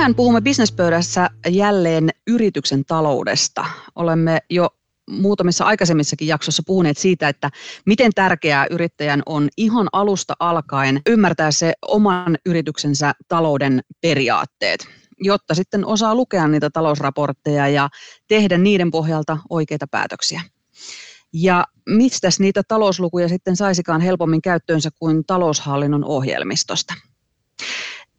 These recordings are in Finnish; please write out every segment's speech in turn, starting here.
Tänään puhumme bisnespöydässä jälleen yrityksen taloudesta. Olemme jo muutamissa aikaisemmissakin jaksoissa puhuneet siitä, että miten tärkeää yrittäjän on ihan alusta alkaen ymmärtää se oman yrityksensä talouden periaatteet, jotta sitten osaa lukea niitä talousraportteja ja tehdä niiden pohjalta oikeita päätöksiä. Ja mistä niitä talouslukuja sitten saisikaan helpommin käyttöönsä kuin taloushallinnon ohjelmistosta.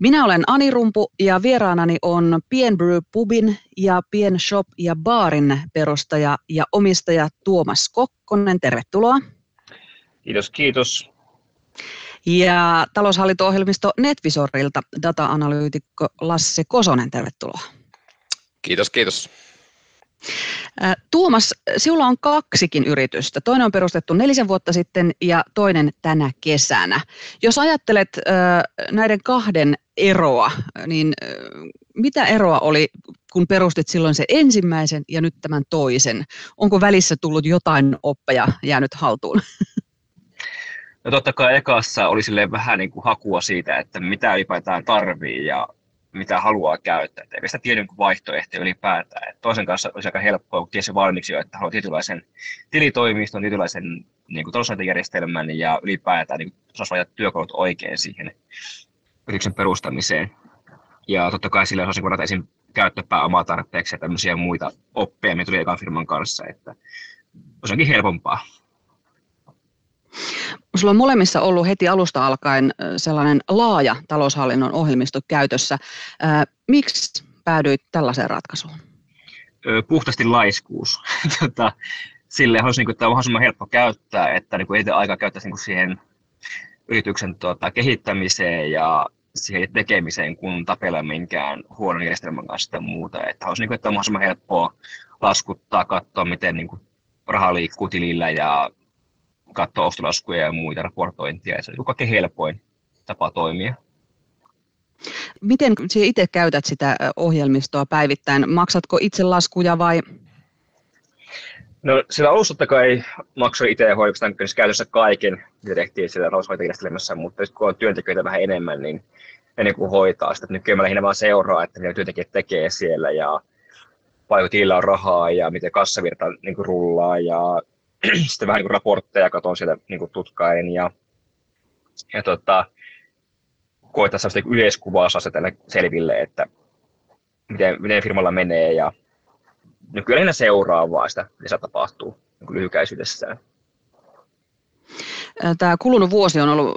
Minä olen Ani Rumpu ja vieraanani on Pien Brew Pubin ja Pien Shop ja Baarin perustaja ja omistaja Tuomas Kokkonen. Tervetuloa. Kiitos, kiitos. Ja taloushallinto-ohjelmisto Netvisorilta data-analyytikko Lasse Kosonen, tervetuloa. Kiitos, kiitos. Tuomas, sinulla on kaksikin yritystä. Toinen on perustettu nelisen vuotta sitten ja toinen tänä kesänä. Jos ajattelet näiden kahden eroa, niin mitä eroa oli, kun perustit silloin se ensimmäisen ja nyt tämän toisen? Onko välissä tullut jotain oppeja jäänyt haltuun? No totta kai ekassa oli vähän niin kuin hakua siitä, että mitä ylipäätään tarvii ja mitä haluaa käyttää. Eikä sitä tiedä vaihtoehtoja ylipäätään. Et toisen kanssa olisi aika helppoa, kun tiesi valmiiksi jo, että haluaa tietynlaisen tilitoimiston, tietynlaisen niin taloushallintojärjestelmän ja ylipäätään niin osaisi työkalut oikein siihen yrityksen perustamiseen. Ja totta kai sillä osasin varata esim. käyttöpääomaa tarpeeksi ja tämmöisiä muita oppeja, mitä tuli firman kanssa, että olisi helpompaa. Sulla on molemmissa ollut heti alusta alkaen sellainen laaja taloushallinnon ohjelmisto käytössä. Miksi päädyit tällaiseen ratkaisuun? Puhtaasti laiskuus. tota, sille haluaisin, että on mahdollisimman helppo käyttää, että niin ei aikaa käyttäisi niin siihen yrityksen tota, kehittämiseen ja siihen tekemiseen, kun tapella minkään huonon järjestelmän kanssa tai muuta. Että haluaisin, että on helppoa laskuttaa, katsoa, miten niin kuin, raha liikkuu tilillä ja katsoa ostolaskuja ja muita raportointia. Se on kaikkein helpoin tapa toimia. Miten sinä itse käytät sitä ohjelmistoa päivittäin? Maksatko itse laskuja vai? No sillä alussa totta kai maksoi itse oikeastaan käytössä kaiken, mitä tehtiin sillä taloushoitojärjestelmässä, mutta kun on työntekijöitä vähän enemmän, niin ennen kuin hoitaa sitä. Nykyään mä lähinnä vaan seuraa, että mitä työntekijät tekee siellä ja paljonko on rahaa ja miten kassavirta niin kuin rullaa ja sitten vähän niin raportteja katon sieltä niin tutkaen ja, ja tota, koittaa sellaista niin yleiskuvaa asetella selville, että miten, miten firmalla menee ja nykyään seuraa vaan sitä, mitä tapahtuu niin lyhykäisyydessään. Tämä kulunut vuosi on ollut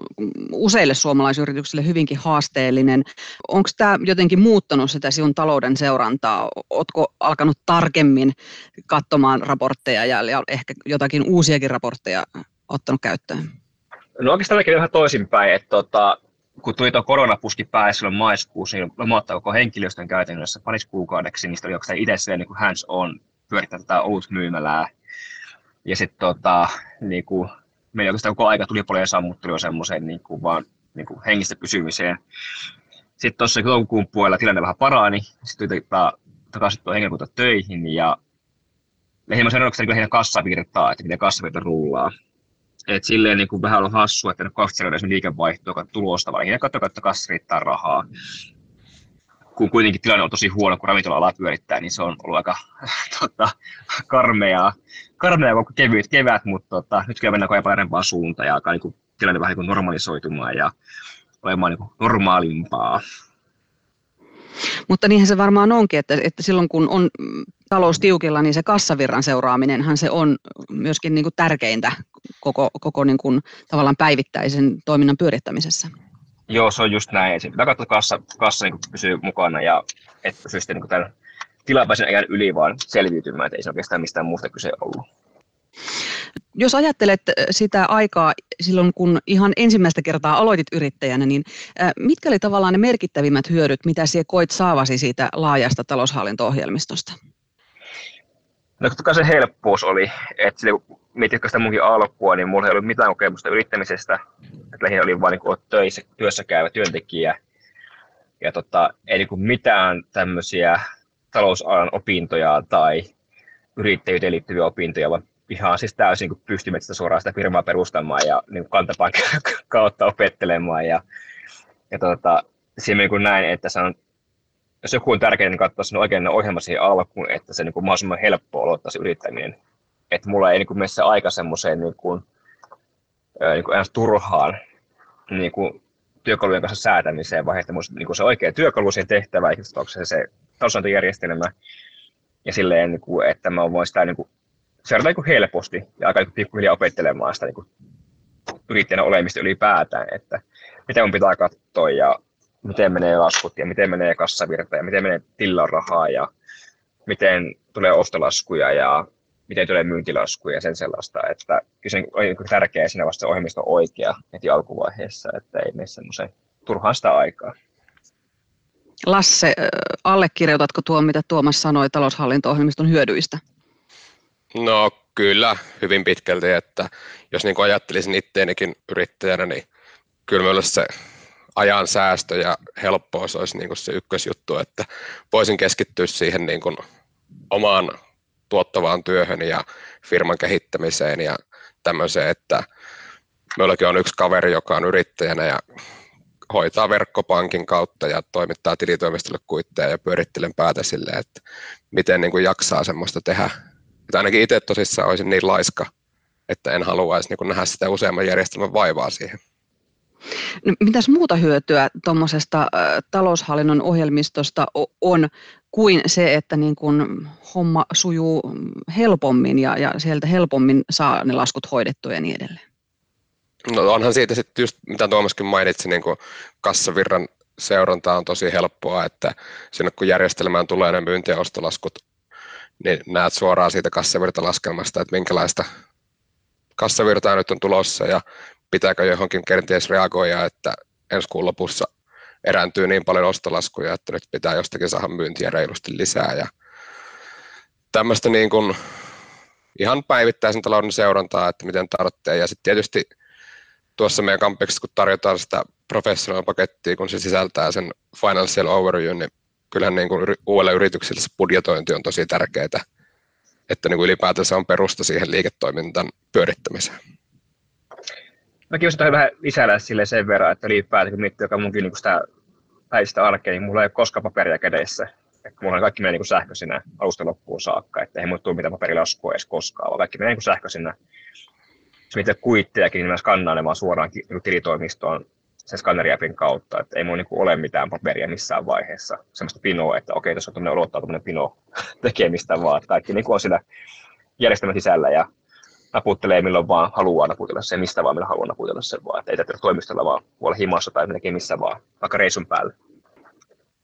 useille suomalaisyrityksille hyvinkin haasteellinen. Onko tämä jotenkin muuttanut sitä sinun talouden seurantaa? Oletko alkanut tarkemmin katsomaan raportteja ja ehkä jotakin uusiakin raportteja ottanut käyttöön? No oikeastaan mäkin vähän toisinpäin, että tota, kun tuli tuo koronapuski päässä silloin maiskuussa, niin lomauttaa koko henkilöstön käytännössä pariksi kuukaudeksi, niin oli oikeastaan itse niin hands on pyörittää tätä myymälää. Ja sitten tota, niin meillä oikeastaan koko aika tulipalojen sammuttelu on semmoiseen niin kuin vaan niin kuin hengistä pysymiseen. Sitten tuossa toukokuun puolella tilanne vähän parani, sitten tuli takaisin tuo henkilökunta töihin ja lähinnä sen että lähinnä kassavirtaa, että miten kassavirta rullaa. Et silleen niin kuin vähän ollut hassua, että katselevat liikevaihtoa, joka tulosta, vaan lähinnä katsotaan, että kassa riittää rahaa. Kun kuitenkin tilanne on tosi huono, kun ravintola-ala pyörittää, niin se on ollut aika tota, karmeaa karmea koko kevyt kevät, mutta tota, nyt kyllä mennään koko parempaan suuntaan ja alkaa niin tilanne vähän niin normalisoitumaan ja olemaan niin normaalimpaa. Mutta niinhän se varmaan onkin, että, että silloin kun on talous tiukilla, niin se kassavirran seuraaminenhan se on myöskin niin kuin tärkeintä koko, koko niin kuin tavallaan päivittäisen toiminnan pyörittämisessä. Joo, se on just näin. Se pitää katsoa, kassa, kassa niin pysyy mukana ja että sitten niin tämän tilapäisen ajan yli vaan selviytymään, että ei se oikeastaan mistään muusta kyse ollut. Jos ajattelet sitä aikaa silloin, kun ihan ensimmäistä kertaa aloitit yrittäjänä, niin mitkä oli tavallaan ne merkittävimmät hyödyt, mitä sinä koit saavasi siitä laajasta taloushallinto-ohjelmistosta? No totta kai se helppous oli, että sille, kun mietitkö sitä munkin alkua, niin mulla ei ollut mitään kokemusta yrittämisestä. Että lähinnä oli vain niin töissä, työssä käyvä työntekijä. Ja tota, ei niin mitään tämmöisiä talousalan opintoja tai yrittäjyyteen liittyviä opintoja, vaan ihan siis täysin niin pystymetsästä suoraan sitä firmaa perustamaan ja niin kantapaan kautta opettelemaan. Ja, ja tota, siinä niin näin, että se on jos joku on tärkeää, niin katsoa sen oikein ohjelma siihen alkuun, että se niin kuin mahdollisimman helppo aloittaa se yrittäminen. Että mulla ei niin kuin mene se aika semmoiseen niin kuin, niin kuin turhaan niin kuin työkalujen kanssa säätämiseen, vaan että niin kuin se oikea työkalu siihen tehtävään, eikä se se tasoantojärjestelmä, ja silleen, niin kuin, että mä voin sitä niin kuin, seurata niin kuin helposti ja aika niin pikkuhiljaa opettelemaan sitä niin kuin, yrittäjänä olemista ylipäätään, että miten on pitää katsoa ja miten menee laskut ja miten menee kassavirta ja miten menee tillan rahaa ja miten tulee ostolaskuja ja miten tulee myyntilaskuja ja sen sellaista, että kyllä se on niin tärkeää siinä vasta ohjelmisto oikea heti alkuvaiheessa, että ei mene semmoisen turhaan sitä aikaa. Lasse, allekirjoitatko tuo, mitä Tuomas sanoi taloushallinto-ohjelmiston hyödyistä? No kyllä, hyvin pitkälti, että jos niin ajattelisin itteenikin yrittäjänä, niin kyllä minulle se ajan säästö ja helppous olisi niin se ykkösjuttu, että voisin keskittyä siihen niin kuin omaan tuottavaan työhön ja firman kehittämiseen ja tämmöiseen, että meilläkin on yksi kaveri, joka on yrittäjänä ja hoitaa verkkopankin kautta ja toimittaa tilitoimistolle kuitteja ja pyörittelen päätä silleen, että miten niin kuin jaksaa semmoista tehdä. Että ainakin itse tosissaan olisin niin laiska, että en haluaisi niin kuin nähdä sitä useamman järjestelmän vaivaa siihen. No, mitäs muuta hyötyä tuommoisesta taloushallinnon ohjelmistosta on kuin se, että niin kun homma sujuu helpommin ja, ja sieltä helpommin saa ne laskut hoidettua ja niin edelleen? No onhan siitä sitten just, mitä Tuomaskin mainitsi, niin kuin kassavirran seuranta on tosi helppoa, että sinne kun järjestelmään tulee ne myynti- ja ostolaskut, niin näet suoraan siitä kassavirtalaskelmasta, että minkälaista kassavirtaa nyt on tulossa ja pitääkö johonkin kenties reagoida, että ensi kuun lopussa erääntyy niin paljon ostolaskuja, että nyt pitää jostakin saada myyntiä reilusti lisää. Ja tämmöistä niin kuin ihan päivittäisen talouden seurantaa, että miten tarvitsee. Ja sitten tietysti tuossa meidän kampeksessa, kun tarjotaan sitä professional-pakettia, kun se sisältää sen financial overview, niin kyllähän niin kuin uudelle yritykselle se budjetointi on tosi tärkeää, että niin kuin ylipäätänsä on perusta siihen liiketoimintan pyörittämiseen. Mäkin osaan vähän lisällä sille sen verran, että ylipäätään kun miettii joka munkin niin sitä päivästä arkea, niin mulla ei ole koskaan paperia kädessä. Että mulla on kaikki menee niin sähköisenä alusta loppuun saakka, että ei mulla mitään paperilaskua edes koskaan, vaan kaikki menee niin sähköisenä. Jos mitä kuittejakin, niin mä skannaan ne vaan suoraan niin tilitoimistoon sen skanneriäpin kautta, että ei mulla niin ole mitään paperia missään vaiheessa, semmoista pinoa, että okei, tässä on tuommoinen odottaa tuommoinen pino tekemistä vaan, että kaikki niin on siinä järjestelmän sisällä ja naputtelee milloin vaan haluaa naputella sen, mistä vaan millä haluaa naputella sen vaan. Että ei täytyy toimistolla vaan olla himassa tai melkein missä vaan, vaikka reisun päällä.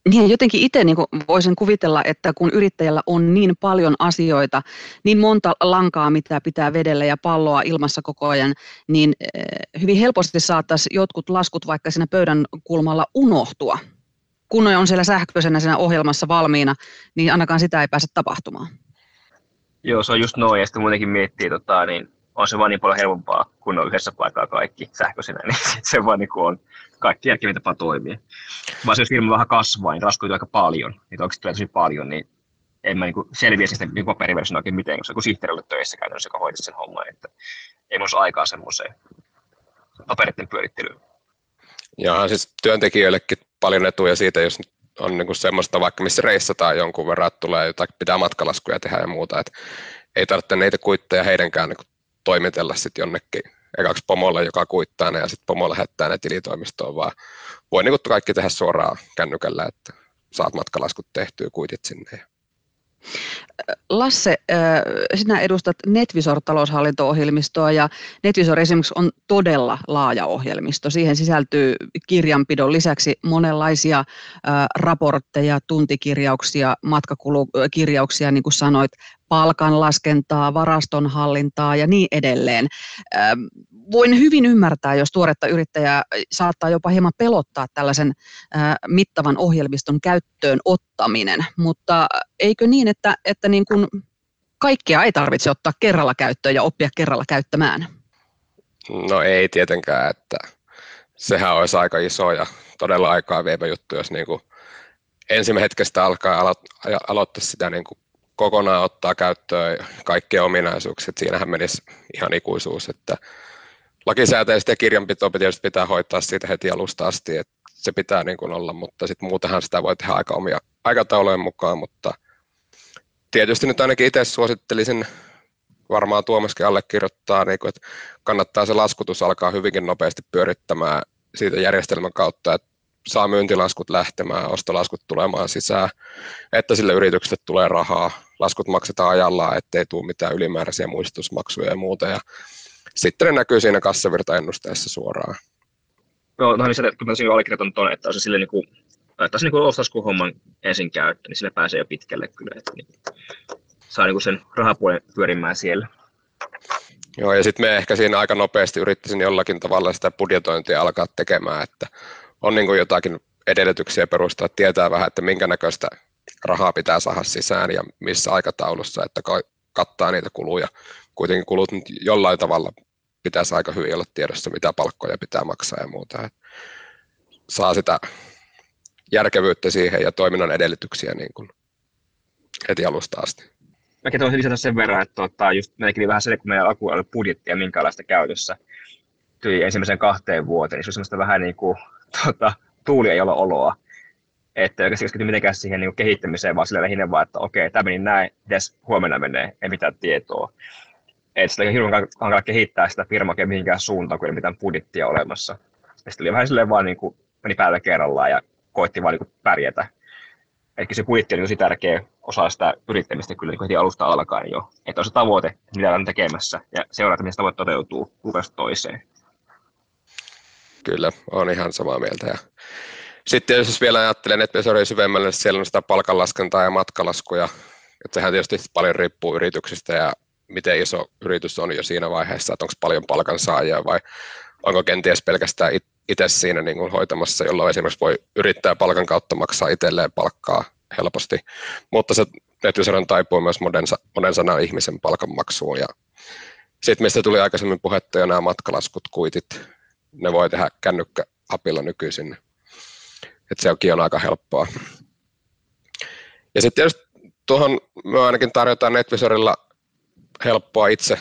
Niin jotenkin itse niin voisin kuvitella, että kun yrittäjällä on niin paljon asioita, niin monta lankaa, mitä pitää vedellä ja palloa ilmassa koko ajan, niin eh, hyvin helposti saattaisi jotkut laskut vaikka siinä pöydän kulmalla unohtua. Kun on siellä sähköisenä siinä ohjelmassa valmiina, niin ainakaan sitä ei pääse tapahtumaan. Joo, se on just noin. Ja sitten muutenkin miettii, tota, niin on se vaan niin paljon helpompaa, kun on yhdessä paikkaa kaikki sähköisenä, niin se vaan niin on kaikki järkevin tapa toimia. Vaan se jos firma vähän kasvaa, niin raskuituu aika paljon, niin oikeasti tulee tosi paljon, niin en mä niin selviä sitä niin paperiversiona oikein miten, koska kun sihteeri oli töissä käytännössä, joka hoiti sen homman, että ei olisi aikaa semmoiseen paperitten pyörittelyyn. Joo, siis työntekijöillekin paljon etuja siitä, jos on niin semmoista vaikka missä reissataan jonkun verran, että tulee jotain, pitää matkalaskuja tehdä ja muuta, että ei tarvitse niitä kuitteja heidänkään niin toimitella sitten jonnekin ekaksi pomolle, joka kuittaa ne ja sitten pomo lähettää ne tilitoimistoon, vaan voi niin kaikki tehdä suoraan kännykällä, että saat matkalaskut tehtyä, kuitit sinne. Lasse, sinä edustat Netvisor-taloushallinto-ohjelmistoa ja Netvisor esimerkiksi on todella laaja ohjelmisto. Siihen sisältyy kirjanpidon lisäksi monenlaisia raportteja, tuntikirjauksia, matkakulukirjauksia, niin kuin sanoit, palkanlaskentaa, varastonhallintaa ja niin edelleen. Voin hyvin ymmärtää, jos tuoretta yrittäjää saattaa jopa hieman pelottaa tällaisen mittavan ohjelmiston käyttöön ottaminen, mutta eikö niin, että, että niin kuin kaikkea ei tarvitse ottaa kerralla käyttöön ja oppia kerralla käyttämään? No ei tietenkään, että sehän olisi aika iso ja todella aikaa vievä juttu, jos niin kuin ensimmäisestä hetkestä alkaa alo- aloittaa sitä niin kuin kokonaan ottaa käyttöön kaikkia ominaisuuksia. Siinähän menisi ihan ikuisuus, että lakisääteistä ja kirjanpitoa tietysti pitää hoitaa siitä heti alusta asti, että se pitää niin kuin olla, mutta sitten muutenhan sitä voi tehdä aika omia aikataulujen mukaan, mutta tietysti nyt ainakin itse suosittelisin varmaan Tuomaskin allekirjoittaa, niin kuin, että kannattaa se laskutus alkaa hyvinkin nopeasti pyörittämään siitä järjestelmän kautta, että saa myyntilaskut lähtemään, ostolaskut tulemaan sisään, että sille yritykselle tulee rahaa, laskut maksetaan ajallaan, ettei tule mitään ylimääräisiä muistutusmaksuja ja muuta, ja sitten ne näkyy siinä kassavirtaennusteessa suoraan. No, no niin kun mä allekirjoitan tuonne, että se sille niin kuin, että se niin kuin ostaskun homman ensin käyttö, niin sille pääsee jo pitkälle kyllä, että niin, saa niin kuin sen rahapuolen pyörimään siellä. Joo, ja sitten me ehkä siinä aika nopeasti yrittäisin jollakin tavalla sitä budjetointia alkaa tekemään, että on niin kuin jotakin edellytyksiä perustaa, tietää vähän, että minkä näköistä rahaa pitää saada sisään ja missä aikataulussa, että kattaa niitä kuluja. Kuitenkin kulut nyt jollain tavalla pitäisi aika hyvin olla tiedossa, mitä palkkoja pitää maksaa ja muuta. Että saa sitä järkevyyttä siihen ja toiminnan edellytyksiä niin kuin heti alusta asti. Mäkin voisin lisätä sen verran, että tota, just meilläkin vähän se, kun meidän alku oli budjettia minkälaista käytössä tuli ensimmäisen kahteen vuoteen, niin se on semmoista vähän niin kuin tota, tuulia ei ole oloa. Että oikeasti keskity mitenkään siihen niin kehittämiseen, vaan sillä lähinnä vaan, että okei, tämä meni näin, edes huomenna menee, ei mitään tietoa. Että sitä hirveän hankala kehittää sitä firmaa mihinkään suuntaan, kun ei mitään budjettia olemassa. Ja sitten oli vähän silleen vaan niin kuin, meni päällä kerrallaan ja koitti vaan niin kuin pärjätä. Eli se budjetti on tosi tärkeä osa sitä yrittämistä kyllä niin heti alusta alkaen jo. Että on se tavoite, mitä on tekemässä, ja seurata, miten se tavoite toteutuu kuukausi toiseen. Kyllä, on ihan samaa mieltä. Ja sitten jos vielä ajattelen, että se syvemmälle, siellä on sitä palkanlaskentaa ja matkalaskuja. Että sehän tietysti paljon riippuu yrityksistä ja miten iso yritys on jo siinä vaiheessa, että onko paljon palkansaajia vai onko kenties pelkästään itse siinä niin kuin hoitamassa, jolloin esimerkiksi voi yrittää palkan kautta maksaa itselleen palkkaa helposti. Mutta se NetUseron taipuu myös monen, monen sanan ihmisen palkanmaksuun. Ja sitten mistä tuli aikaisemmin puhetta jo nämä matkalaskut, kuitit, ne voi tehdä kännykkäapilla nykyisin. Että se on aika helppoa. Ja sitten tietysti tuohon me ainakin tarjotaan NetVisorilla helppoa itse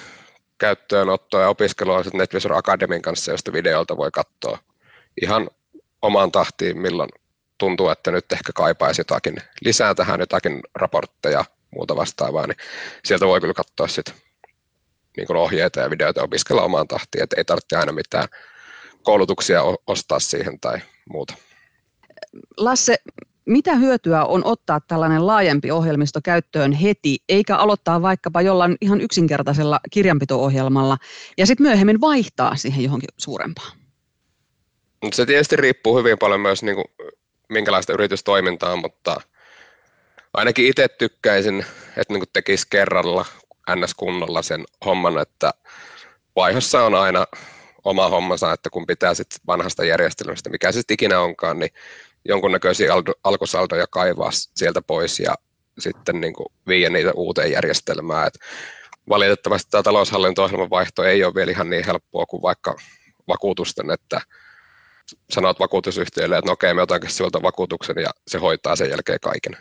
käyttöönottoa ja opiskelua sitten NetVisor Academyn kanssa, josta videolta voi katsoa ihan omaan tahtiin, milloin tuntuu, että nyt ehkä kaipaisi jotakin lisää tähän, jotakin raportteja, muuta vastaavaa, niin sieltä voi kyllä katsoa sitten niin ohjeita ja videoita opiskella omaan tahtiin, että ei tarvitse aina mitään koulutuksia ostaa siihen tai muuta. Lasse, mitä hyötyä on ottaa tällainen laajempi ohjelmisto käyttöön heti, eikä aloittaa vaikkapa jollain ihan yksinkertaisella kirjanpito-ohjelmalla ja sitten myöhemmin vaihtaa siihen johonkin suurempaan? Se tietysti riippuu hyvin paljon myös niin kuin, minkälaista yritystoimintaa, mutta ainakin itse tykkäisin, että niin tekisi kerralla NS-kunnolla sen homman, että vaihossa on aina oma hommansa, että kun pitää sit vanhasta järjestelmästä, mikä se ikinä onkaan, niin jonkunnäköisiä alkusaldoja kaivaa sieltä pois ja sitten niin kuin viiä niitä uuteen järjestelmään. Et valitettavasti tämä taloushallinto-ohjelman vaihto ei ole vielä ihan niin helppoa kuin vaikka vakuutusten, että sanot vakuutusyhtiölle, että no okei, me otankin sinulta vakuutuksen ja se hoitaa sen jälkeen kaiken.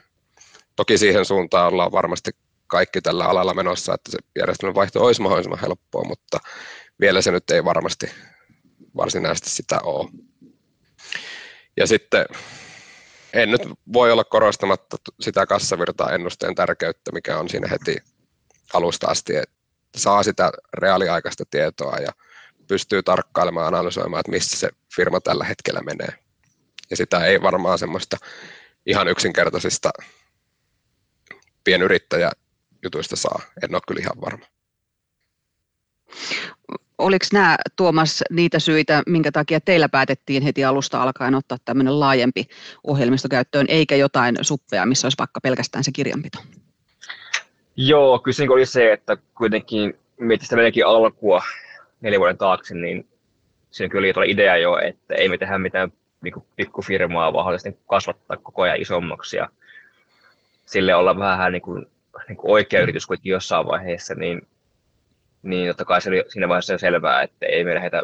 Toki siihen suuntaan ollaan varmasti kaikki tällä alalla menossa, että se järjestelmän vaihto olisi mahdollisimman helppoa, mutta vielä se nyt ei varmasti varsinaisesti sitä ole. Ja sitten en nyt voi olla korostamatta sitä kassavirtaa ennusteen tärkeyttä, mikä on siinä heti alusta asti, että saa sitä reaaliaikaista tietoa ja pystyy tarkkailemaan, analysoimaan, että missä se firma tällä hetkellä menee. Ja sitä ei varmaan semmoista ihan yksinkertaisista pienyrittäjäjutuista saa. En ole kyllä ihan varma. Oliko nämä, Tuomas, niitä syitä, minkä takia teillä päätettiin heti alusta alkaen ottaa tämmöinen laajempi ohjelmisto käyttöön, eikä jotain suppea, missä olisi vaikka pelkästään se kirjanpito? Joo, kyllä oli se, että kuitenkin mietin sitä meidänkin alkua neljän vuoden taakse, niin siinä kyllä oli idea jo, että ei me tehdä mitään niin pikkufirmaa, vaan haluaisin kasvattaa koko ajan isommaksi ja sille olla vähän niin kuin, niin kuin oikea yritys kuitenkin jossain vaiheessa, niin niin totta kai se oli siinä vaiheessa jo selvää, että ei me lähdetä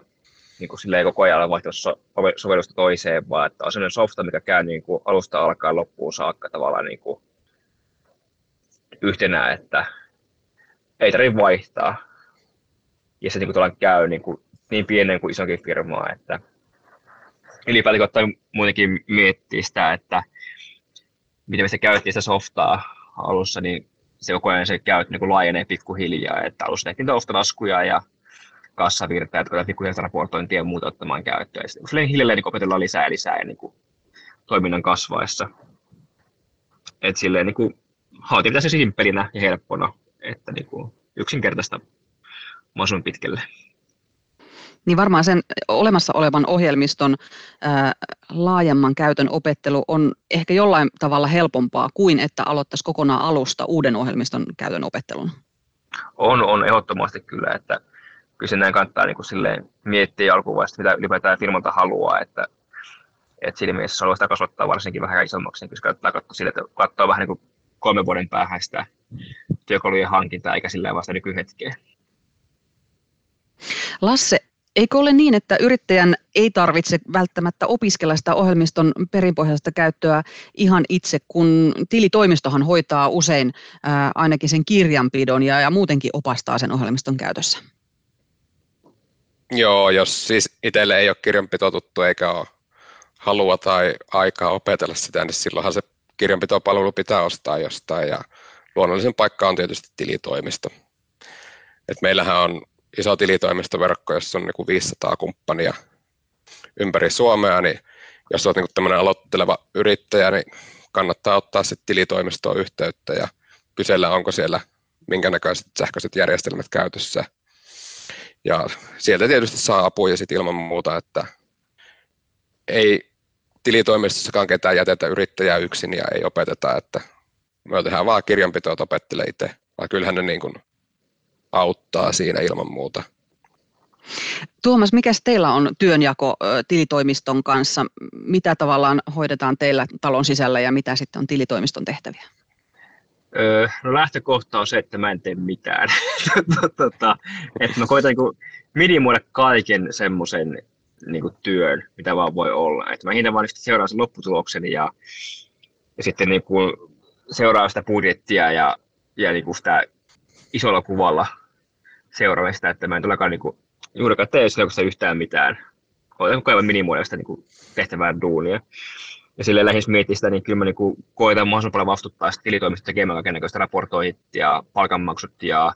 niin kuin silleen koko ajan vaihtamassa sovellusta toiseen, vaan että on sellainen softa, mikä käy niin kuin alusta alkaen loppuun saakka tavallaan niin kuin yhtenä, että ei tarvitse vaihtaa. Ja se niin kuin käy niin, kuin, niin pienen kuin isonkin firmaa, että ylipäätään ottaen muutenkin miettiä sitä, että miten me se käytiin sitä softaa alussa, niin se koko ajan se käyt niin laajenee pikkuhiljaa, että alussa tehtiin ostolaskuja ja kassavirta, että pikkuhiljaa raportointia ja muuta ottamaan käyttöön. Sitten hiljalleen niin opetellaan lisää ja lisää ja niin kuin, toiminnan kasvaessa. Et silleen niin kuin, haatiin pitäisi simppelinä ja helppona, että niin kuin, yksinkertaista mahdollisimman pitkälle niin varmaan sen olemassa olevan ohjelmiston ää, laajemman käytön opettelu on ehkä jollain tavalla helpompaa kuin että aloittaisi kokonaan alusta uuden ohjelmiston käytön opettelun. On, on ehdottomasti kyllä, että kyllä näin kannattaa niin kuin silleen miettiä alkuvaiheessa, mitä ylipäätään firmalta haluaa, että, että siinä mielessä haluaa sitä kasvattaa varsinkin vähän isommaksi, niin kyllä kannattaa katsoa sille, että katsoa vähän niin kuin kolmen vuoden päähän sitä työkalujen hankintaa, eikä sillä vasta nykyhetkeen. Lasse, Eikö ole niin, että yrittäjän ei tarvitse välttämättä opiskella sitä ohjelmiston perinpohjaista käyttöä ihan itse, kun tilitoimistohan hoitaa usein ää, ainakin sen kirjanpidon ja, ja muutenkin opastaa sen ohjelmiston käytössä? Joo, jos siis itselle ei ole kirjanpito tuttu eikä ole halua tai aikaa opetella sitä, niin silloinhan se kirjanpitopalvelu pitää ostaa jostain ja luonnollisen paikka on tietysti tilitoimisto. Et meillähän on iso tilitoimistoverkko, jossa on niin kuin 500 kumppania ympäri Suomea, niin jos olet niin tämmöinen aloitteleva yrittäjä, niin kannattaa ottaa sitten tilitoimistoon yhteyttä ja kysellä, onko siellä minkä näköiset sähköiset järjestelmät käytössä. Ja sieltä tietysti saa apua ja sitten ilman muuta, että ei tilitoimistossakaan ketään jätetä yrittäjää yksin ja ei opeteta, että me tehdään vaan kirjanpitoa, että opettelee itse, vaan kyllähän ne niin kuin auttaa siinä ilman muuta. Tuomas, mikä teillä on työnjako tilitoimiston kanssa? Mitä tavallaan hoidetaan teillä talon sisällä ja mitä sitten on tilitoimiston tehtäviä? Öö, no lähtökohta on se, että mä en tee mitään. tota, että mä koitan niin minimoida kaiken semmoisen niin työn, mitä vaan voi olla. Että mä hinnän vaan seuraan sen lopputuloksen ja, ja sitten niin kuin seuraan sitä budjettia ja, ja niin kuin sitä isolla kuvalla seuraamista, että mä en todellakaan niin juurikaan tee sillä yhtään mitään. Olen koko ajan minimoida sitä niin tehtävää duunia. Ja sille lähes miettiä sitä, niin kyllä mä niin kuin koitan mahdollisimman paljon vastuttaa sitä tilitoimista tekemään kaikenlaista raportoit ja palkanmaksut ja,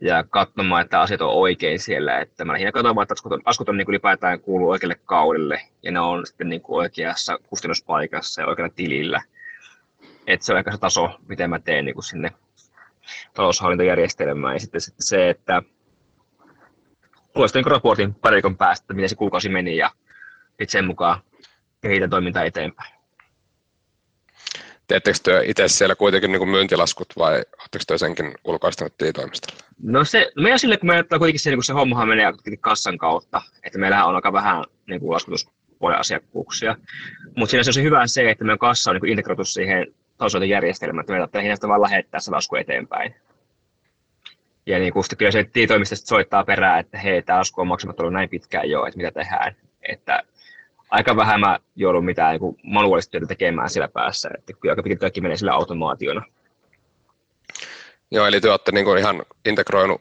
ja katsomaan, että asiat on oikein siellä. Että mä lähinnä katson vaan, että askut on, askut on niin kuin ylipäätään kuuluu oikealle kaudelle ja ne on sitten niin kuin oikeassa kustannuspaikassa ja oikealla tilillä. Että se on ehkä se taso, miten mä teen niin kuin sinne taloushallintojärjestelmää. Ja sitten, sitten se, että tulee sitten raportin parikon päästä, miten se kuukausi meni ja sitten sen mukaan kehitän toimintaa eteenpäin. Teettekö työ itse siellä kuitenkin niin kuin myyntilaskut vai oletteko työ senkin ulkoistanut tilitoimistolle? No se, no meidän sille, kun me kuitenkin se, niin se hommahan menee kassan kautta, että meillähän on aika vähän niin kuin laskutuspuolen asiakkuuksia. Mutta siinä se on hyvä se, että meidän kassa on niin integroitu siihen tasoitojärjestelmä, että meidän tarvitsee vaan lähettää se lasku eteenpäin. Ja niin kuin kyllä se tietoimisto soittaa perään, että hei, tämä lasku on maksamatta ollut näin pitkään jo, että mitä tehdään. Että aika vähän mä joudun mitään niin manuaalista työtä tekemään siellä päässä, että kyllä aika pitkälti kaikki menee sillä automaationa. Joo, eli te olette niin kuin ihan integroinut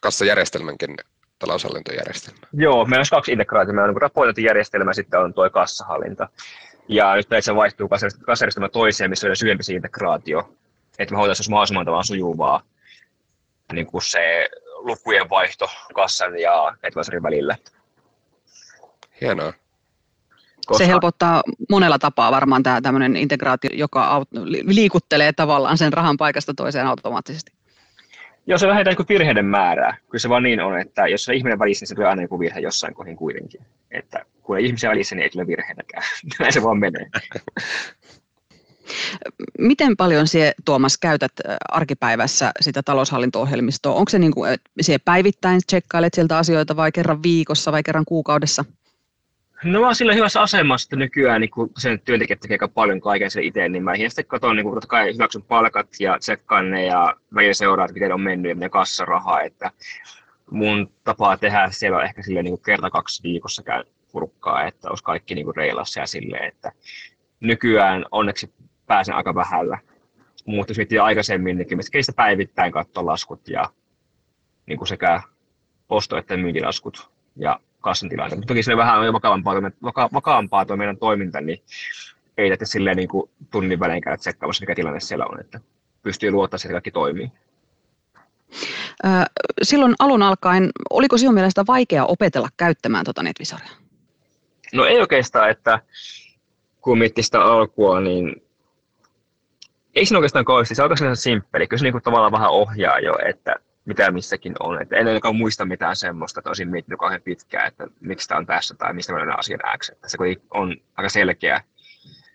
kassajärjestelmänkin taloushallintojärjestelmä. Joo, meillä on kaksi integraatiota. Meillä on niin raportointijärjestelmä ja sitten on tuo kassahallinta. Ja nyt se vaihtuu kasajärjestelmä toiseen, missä on syvempi se integraatio. Että me hoitaisiin mahdollisimman tavalla sujuvaa niin kuin se lukujen vaihto kassan ja advisorin välillä. Hienoa. Koska... Se helpottaa monella tapaa varmaan tämä tämmöinen integraatio, joka liikuttelee tavallaan sen rahan paikasta toiseen automaattisesti. Joo, se vähentää niin virheiden määrää. Kyllä se vaan niin on, että jos se ihminen välissä, niin se tulee aina joku virhe jossain kohdin kuitenkin. Että kun ei ihmisiä välissä, niin ei tule virheitäkään. Näin se vaan menee. Miten paljon sie, Tuomas, käytät arkipäivässä sitä taloushallinto-ohjelmistoa? Onko se niin kuin, että päivittäin tsekkailet sieltä asioita vai kerran viikossa vai kerran kuukaudessa? No mä oon sillä hyvässä asemassa, nykyään niin kun sen työntekijät tekee aika paljon kaiken sen itse, niin mä sitten katson, niin kun, totta kai hyväksyn palkat ja tsekkaan ne ja välillä seuraa, että miten on mennyt ja miten kassarahaa, että mun tapaa tehdä siellä on ehkä silleen niin kuin kerta kaksi viikossa käy purkkaa, että olisi kaikki niin kuin reilassa ja silleen, että nykyään onneksi pääsen aika vähällä. Mutta jos miettii aikaisemmin, niin keistä päivittäin katsoa laskut ja niin kuin sekä osto- että myyntilaskut ja kassan. Mutta toki se vähän on vakavampaa, vaka, vakaampaa tuo meidän toiminta, niin ei tätä silleen niin kuin tunnin välein käydä tsekkaamassa, mikä tilanne siellä on, että pystyy luottaa, että kaikki toimii. Silloin alun alkaen, oliko sinun mielestä vaikea opetella käyttämään tuota netvisoria? No ei oikeastaan, että kun miettii sitä alkua, niin ei siinä oikeastaan kauheasti, se on aika simppeli. Kyllä se niin kuin tavallaan vähän ohjaa jo, että mitä missäkin on. Että en ainakaan muista mitään semmoista, että olisin miettinyt kauhean pitkään, että miksi tämä on tässä tai mistä mennään asian X. Että se on aika selkeä,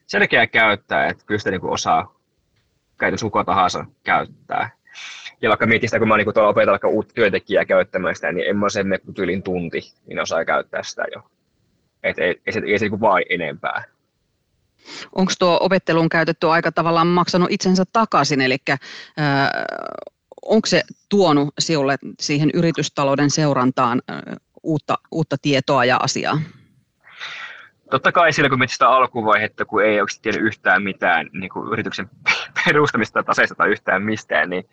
selkeä käyttää, että kyllä sitä niin osaa käytössä kuka tahansa käyttää. Ja vaikka mietin sitä, kun mä niin tuolla opetan vaikka uutta työntekijää käyttämään sitä, niin en mä sen tyylin tunti, niin osaa käyttää sitä jo. Et ei, ei, se, ei se niin vaan enempää. Onko tuo opettelun käytetty aika tavallaan maksanut itsensä takaisin, eli äh, onko se tuonut sinulle siihen yritystalouden seurantaan uutta, uutta tietoa ja asiaa? Totta kai silloin, kun sitä alkuvaihetta, kun ei oikeasti tiedä yhtään mitään niin kuin yrityksen perustamista, taseista tai yhtään mistään, niin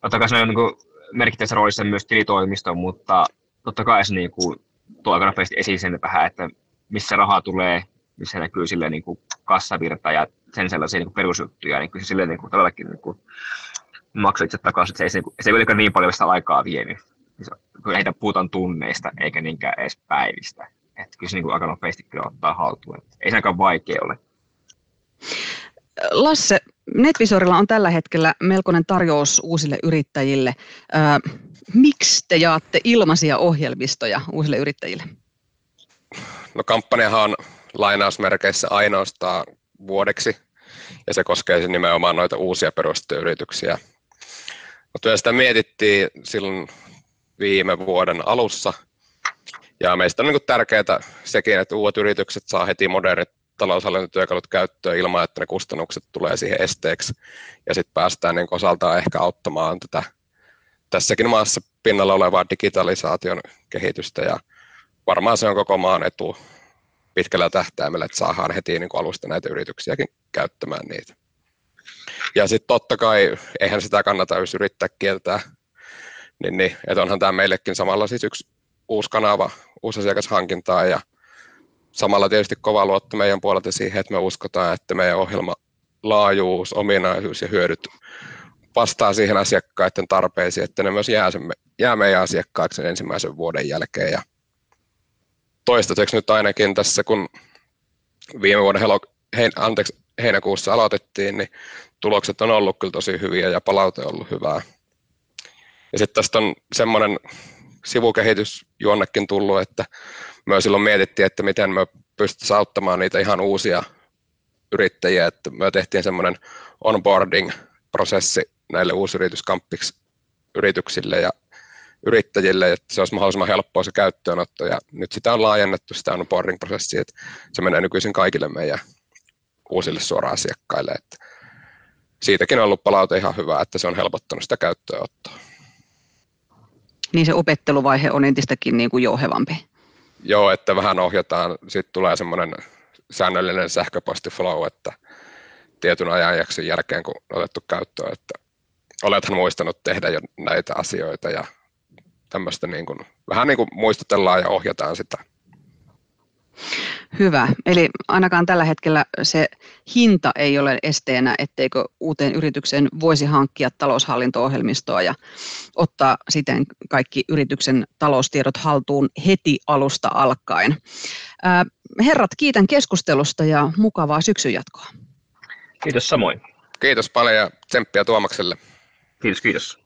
totta kai se on niin merkittävässä roolissa myös tilitoimisto, mutta totta kai se niin kuin, tuo aika nopeasti esiin sen vähän, että missä rahaa tulee, missä näkyy silleen niin kuin kassavirta ja sen sellaisia niin kuin perusjuttuja, niin kyllä se silleen niin kuin, todellakin niin kuin, maksoi itse takaisin, että se ei, se, se ei niin paljon sitä aikaa vienyt. Kun heitä puhutaan tunneista eikä niinkään edes päivistä. Että kyllä se niin kuin aika nopeasti kyllä ottaa haltuun. Ei se ainakaan vaikea ole. Lasse, NetVisorilla on tällä hetkellä melkoinen tarjous uusille yrittäjille. Äh, miksi te jaatte ilmaisia ohjelmistoja uusille yrittäjille? No kampanjahan on lainausmerkeissä ainoastaan vuodeksi, ja se koskee siis nimenomaan noita uusia perustettuja Mutta sitä mietittiin silloin viime vuoden alussa, ja meistä on niin tärkeää sekin, että uudet yritykset saa heti modernit taloushallintotyökalut käyttöön ilman, että ne kustannukset tulee siihen esteeksi. Ja sitten päästään niin osaltaan ehkä auttamaan tätä tässäkin maassa pinnalla olevaa digitalisaation kehitystä. Ja varmaan se on koko maan etu pitkällä tähtäimellä, että saadaan heti niin alusta näitä yrityksiäkin käyttämään niitä. Ja sitten totta kai, eihän sitä kannata jos yrittää kieltää, niin, niin että onhan tämä meillekin samalla siis yksi uusi kanava, uusi asiakashankintaa ja samalla tietysti kova luotto meidän puolelta siihen, että me uskotaan, että meidän ohjelma laajuus, ominaisuus ja hyödyt vastaa siihen asiakkaiden tarpeisiin, että ne myös jää, sen, jää meidän asiakkaaksi sen ensimmäisen vuoden jälkeen. Ja toistaiseksi nyt ainakin tässä, kun viime vuoden helo, hein, anteeksi, heinäkuussa aloitettiin, niin tulokset on ollut kyllä tosi hyviä ja palaute on ollut hyvää. Ja sitten tästä on semmoinen sivukehitys juonnekin tullut, että me silloin mietittiin, että miten me pystyttäisiin auttamaan niitä ihan uusia yrittäjiä, että me tehtiin semmoinen onboarding-prosessi näille uusyrityskamppiksi yrityksille ja yrittäjille, että se olisi mahdollisimman helppoa se käyttöönotto ja nyt sitä on laajennettu sitä onboarding-prosessia, että se menee nykyisin kaikille meidän uusille suoraan asiakkaille, että siitäkin on ollut palaute ihan hyvä, että se on helpottanut sitä käyttöönottoa. Niin se opetteluvaihe on entistäkin niin kuin jouhevampi. Joo, että vähän ohjataan, sitten tulee semmoinen säännöllinen sähköpostiflow, että tietyn ajanjakson jälkeen, kun on otettu käyttöön, että olethan muistanut tehdä jo näitä asioita ja tämmöistä niin kuin, vähän niin kuin muistutellaan ja ohjataan sitä. Hyvä. Eli ainakaan tällä hetkellä se hinta ei ole esteenä, etteikö uuteen yritykseen voisi hankkia taloushallinto-ohjelmistoa ja ottaa siten kaikki yrityksen taloustiedot haltuun heti alusta alkaen. Herrat, kiitän keskustelusta ja mukavaa syksyn jatkoa. Kiitos samoin. Kiitos paljon ja tsemppiä Tuomakselle. Kiitos, kiitos.